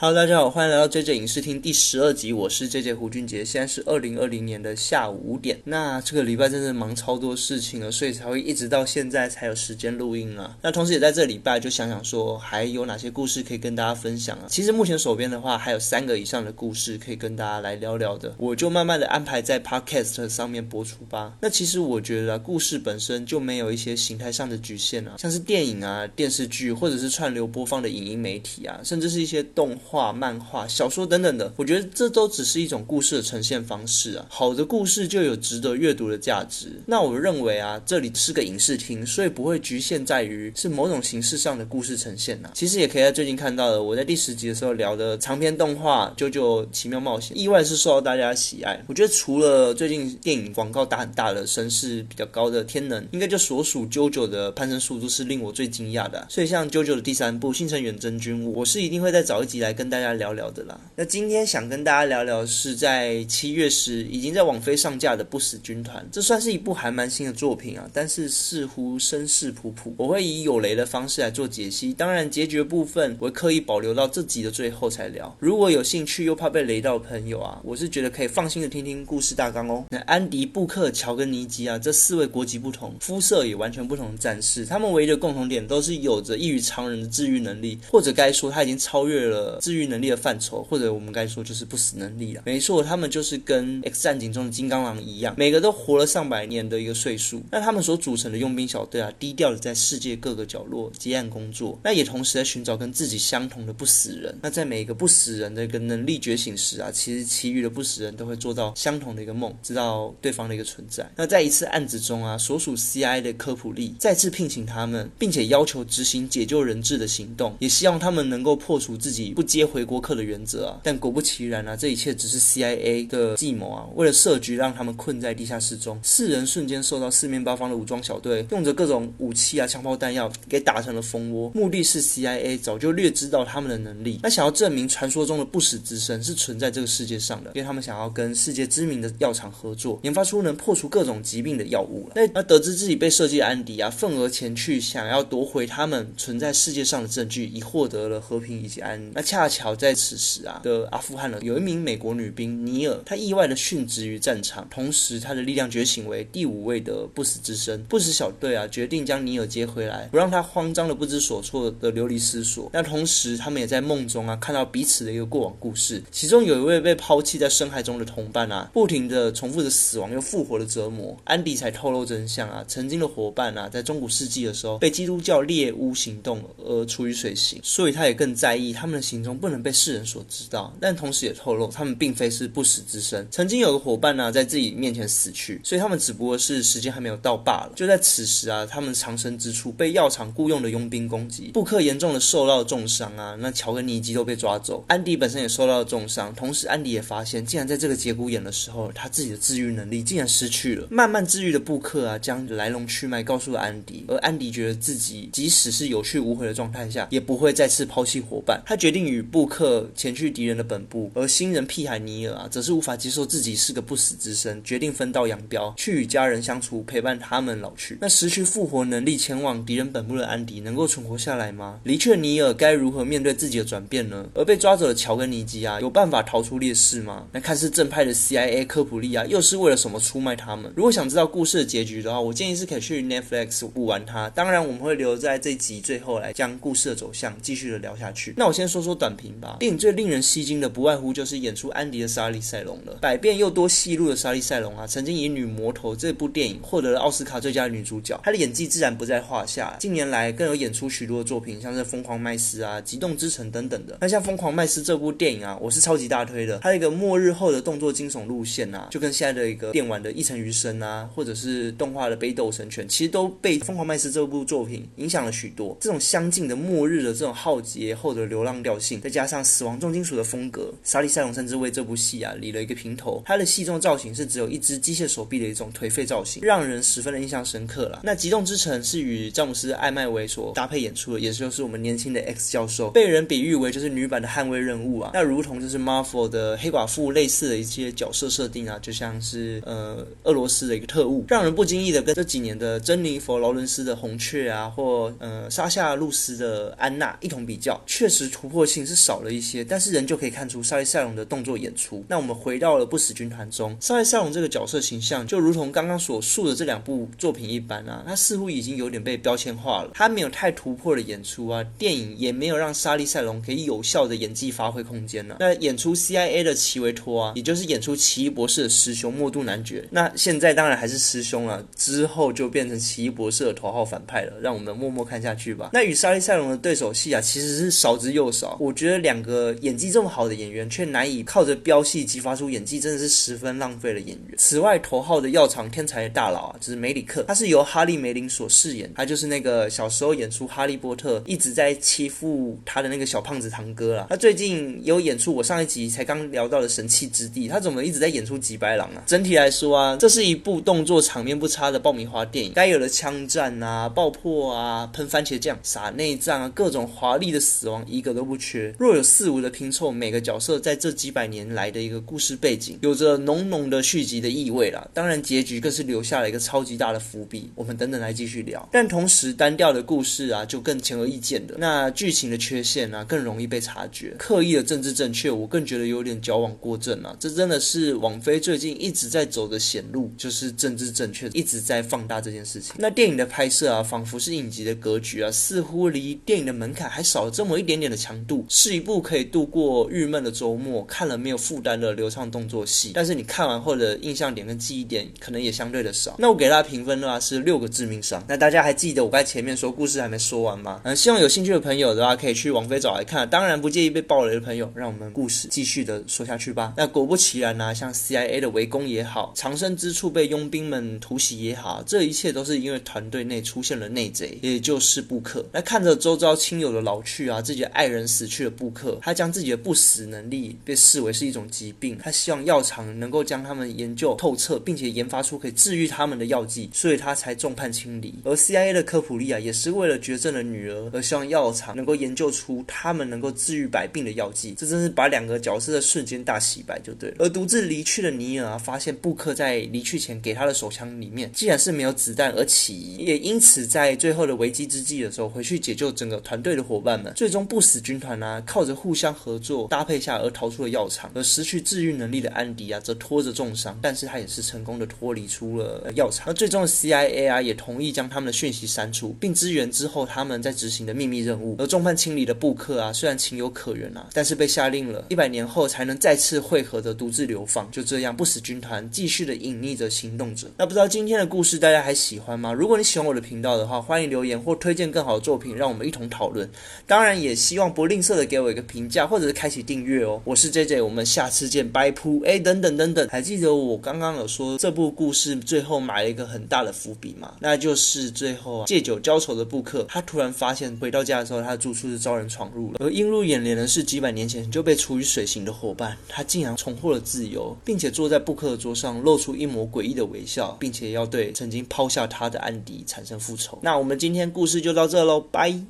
Hello，大家好，欢迎来到 JJ 影视厅第十二集，我是 JJ 胡俊杰，现在是二零二零年的下午五点。那这个礼拜真的忙超多事情了，所以才会一直到现在才有时间录音啊。那同时也在这礼拜就想想说，还有哪些故事可以跟大家分享啊？其实目前手边的话，还有三个以上的故事可以跟大家来聊聊的，我就慢慢的安排在 Podcast 上面播出吧。那其实我觉得故事本身就没有一些形态上的局限啊，像是电影啊、电视剧或者是串流播放的影音媒体啊，甚至是一些动。画、画漫画、小说等等的，我觉得这都只是一种故事的呈现方式啊。好的故事就有值得阅读的价值。那我认为啊，这里是个影视厅，所以不会局限在于是某种形式上的故事呈现呐。其实也可以在最近看到的，我在第十集的时候聊的长篇动画《啾啾奇妙冒险》，意外是受到大家喜爱。我觉得除了最近电影广告打很大的、声势比较高的《天能》，应该就所属啾啾的攀升速度是令我最惊讶的。所以像啾啾的第三部《星辰远征军》，我是一定会再找一集来。跟大家聊聊的啦。那今天想跟大家聊聊是在七月时已经在网飞上架的《不死军团》，这算是一部还蛮新的作品啊，但是似乎声势普普。我会以有雷的方式来做解析，当然结局部分我会刻意保留到这集的最后才聊。如果有兴趣又怕被雷到的朋友啊，我是觉得可以放心的听听故事大纲哦。那安迪、布克、乔跟尼基啊，这四位国籍不同、肤色也完全不同的战士，他们唯一的共同点都是有着异于常人的治愈能力，或者该说他已经超越了。治愈能力的范畴，或者我们该说就是不死能力了。没错，他们就是跟 X 战警中的金刚狼一样，每个都活了上百年的一个岁数。那他们所组成的佣兵小队啊，低调的在世界各个角落接案工作，那也同时在寻找跟自己相同的不死人。那在每一个不死人的一个能力觉醒时啊，其实其余的不死人都会做到相同的一个梦，知道对方的一个存在。那在一次案子中啊，所属 CI 的科普利再次聘请他们，并且要求执行解救人质的行动，也希望他们能够破除自己不接接回国客的原则啊，但果不其然啊，这一切只是 CIA 的计谋啊，为了设局让他们困在地下室中，四人瞬间受到四面八方的武装小队用着各种武器啊、枪炮弹药给打成了蜂窝。目的是 CIA 早就略知道他们的能力，那想要证明传说中的不死之身是存在这个世界上的，因为他们想要跟世界知名的药厂合作，研发出能破除各种疾病的药物那那得知自己被设计的安迪啊，愤而前去想要夺回他们存在世界上的证据，以获得了和平以及安宁。那恰巧在此时啊的阿富汗呢，有一名美国女兵尼尔，她意外的殉职于战场，同时她的力量觉醒为第五位的不死之身。不死小队啊决定将尼尔接回来，不让她慌张的不知所措的流离失所。那同时他们也在梦中啊看到彼此的一个过往故事，其中有一位被抛弃在深海中的同伴啊，不停的重复着死亡又复活的折磨。安迪才透露真相啊，曾经的伙伴啊，在中古世纪的时候被基督教猎巫行动而处于水刑，所以他也更在意他们的行不能被世人所知道。但同时也透露，他们并非是不死之身。曾经有个伙伴呢，在自己面前死去，所以他们只不过是时间还没有到罢了。就在此时啊，他们藏身之处被药厂雇佣的佣兵攻击，布克严重的受到了重伤啊。那乔跟尼基都被抓走，安迪本身也受到了重伤。同时，安迪也发现，竟然在这个节骨眼的时候，他自己的治愈能力竟然失去了。慢慢治愈的布克啊，将来龙去脉告诉了安迪，而安迪觉得自己即使是有去无回的状态下，也不会再次抛弃伙伴。他决定与布克前去敌人的本部。而新人屁孩尼尔啊，则是无法接受自己是个不死之身，决定分道扬镳，去与家人相处，陪伴他们老去。那失去复活能力前往敌人本部的安迪，能够存活下来吗？离去的尼尔该如何面对自己的转变呢？而被抓走的乔跟尼基啊，有办法逃出劣势吗？那看似正派的 CIA 科普利啊，又是为了什么出卖他们？如果想知道故事的结局的话，我建议是可以去 Netflix 补完它。当然，我们会留在这集最后来将故事的走向继续的聊下去。那我先说说短评吧。电影最令人吸睛的，不外乎就是演出安迪的莎莉赛隆了。百变又多戏路的莎莉赛隆啊，曾经以《女魔头》这部电影获得了奥斯卡最佳女主角，她的演技自然不在话下。近年来更有演出许多的作品，像是《疯狂麦斯》啊、《极动之城》等等的。那像《疯狂麦斯》这部电影啊，我是超级大推的。它一个末日后的动作惊悚路线啊，就跟现在的一个电玩的《一城余生》啊，或者是动画的《北斗神拳》，其实都被《疯狂麦斯》这部作品影响了许多。这种相近的末日的这种浩劫后的流浪调性，再加上死亡重金属的风格，莎莉赛隆甚至为这部戏啊理了一个平头。他的戏中造型是只有一只机械手臂的一种颓废造型，让人十分的印象深刻了。那《极动之城》是与詹姆斯·艾麦维所搭配演出的，也就是我们年轻的 X 教授，被人比喻为就是女版的捍卫任务啊。那如同就是 Marvel 的黑寡妇类似的一些角色设定啊，就像是呃俄罗斯的一个特务，让人不经意的跟这几年的珍妮佛·劳伦斯的红雀啊，或呃莎夏·露丝的安娜一同比较，确实突破性。是少了一些，但是人就可以看出沙利塞隆的动作演出。那我们回到了不死军团中，沙利塞隆这个角色形象就如同刚刚所述的这两部作品一般啊，他似乎已经有点被标签化了。他没有太突破的演出啊，电影也没有让沙利塞隆可以有效的演技发挥空间了。那演出 CIA 的奇维托啊，也就是演出奇异博士的师兄莫杜男爵。那现在当然还是师兄了，之后就变成奇异博士的头号反派了。让我们默默看下去吧。那与沙利塞隆的对手戏啊，其实是少之又少。我觉得两个演技这么好的演员，却难以靠着飙戏激发出演技，真的是十分浪费了演员。此外，头号的药厂天才大佬啊，就是梅里克，他是由哈利梅林所饰演，他就是那个小时候演出哈利波特一直在欺负他的那个小胖子堂哥啊。他最近有演出我上一集才刚聊到的神器之地，他怎么一直在演出吉白狼啊？整体来说啊，这是一部动作场面不差的爆米花电影，该有的枪战啊、爆破啊、喷番茄酱、撒内脏啊，各种华丽的死亡一个都不缺。若有似无的拼凑，每个角色在这几百年来的一个故事背景，有着浓浓的续集的意味啦。当然，结局更是留下了一个超级大的伏笔，我们等等来继续聊。但同时，单调的故事啊，就更显而易见的。那剧情的缺陷啊，更容易被察觉。刻意的政治正确，我更觉得有点矫枉过正啊。这真的是网飞最近一直在走的险路，就是政治正确一直在放大这件事情。那电影的拍摄啊，仿佛是影集的格局啊，似乎离电影的门槛还少了这么一点点的强度，是一部可以度过郁闷的周末，看了没有负担的流畅动作戏。但是你看完后的印象点跟记忆点，可能也相对的少。那我给他评分的话是六个致命伤。那大家还记得我在前面说故事还没说完吗？嗯，希望有兴趣的朋友的话，可以去网飞找来看。当然不介意被爆雷的朋友，让我们故事继续的说下去吧。那果不其然呢，像 CIA 的围攻也好，藏身之处被佣兵们突袭也好，这一切都是因为团队内出现了内贼，也就是布克。那看着周遭亲友的老去啊，自己的爱人死去去了布克，他将自己的不死能力被视为是一种疾病。他希望药厂能够将他们研究透彻，并且研发出可以治愈他们的药剂，所以他才众叛亲离。而 CIA 的科普利亚也是为了绝症的女儿，而希望药厂能够研究出他们能够治愈百病的药剂。这真是把两个角色的瞬间大洗白就对了。而独自离去的尼尔啊，发现布克在离去前给他的手枪里面，既然是没有子弹而起疑，也因此在最后的危机之际的时候，回去解救整个团队的伙伴们。最终不死军团呢，靠着互相合作搭配下而逃出了药厂。而失去治愈能力的安迪啊，则拖着重伤，但是他也是成功的脱离出了药厂。而最终的 CIA 啊，也同意将他们的讯息删除，并支援之后他们在执行的秘密任务。而众叛亲离的布克啊，虽然情有可原啊，但是被下令了一百年后才能再次汇合的独自流放。就这样，不死军团继续的隐匿着行动者。那不知道今天的故事大家还喜欢吗？如果你喜欢我的频道的话，欢迎留言或推荐更好的作品，让我们一同讨论。当然，也希望不吝啬给我一个评价，或者是开启订阅哦。我是 J J，我们下次见，拜噗！哎，等等等等，还记得我刚刚有说这部故事最后埋了一个很大的伏笔吗？那就是最后啊，借酒浇愁的布克，他突然发现回到家的时候，他的住处是遭人闯入了，而映入眼帘的是几百年前就被处于水刑的伙伴，他竟然重获了自由，并且坐在布克的桌上，露出一抹诡异的微笑，并且要对曾经抛下他的安迪产生复仇。那我们今天故事就到这喽，拜。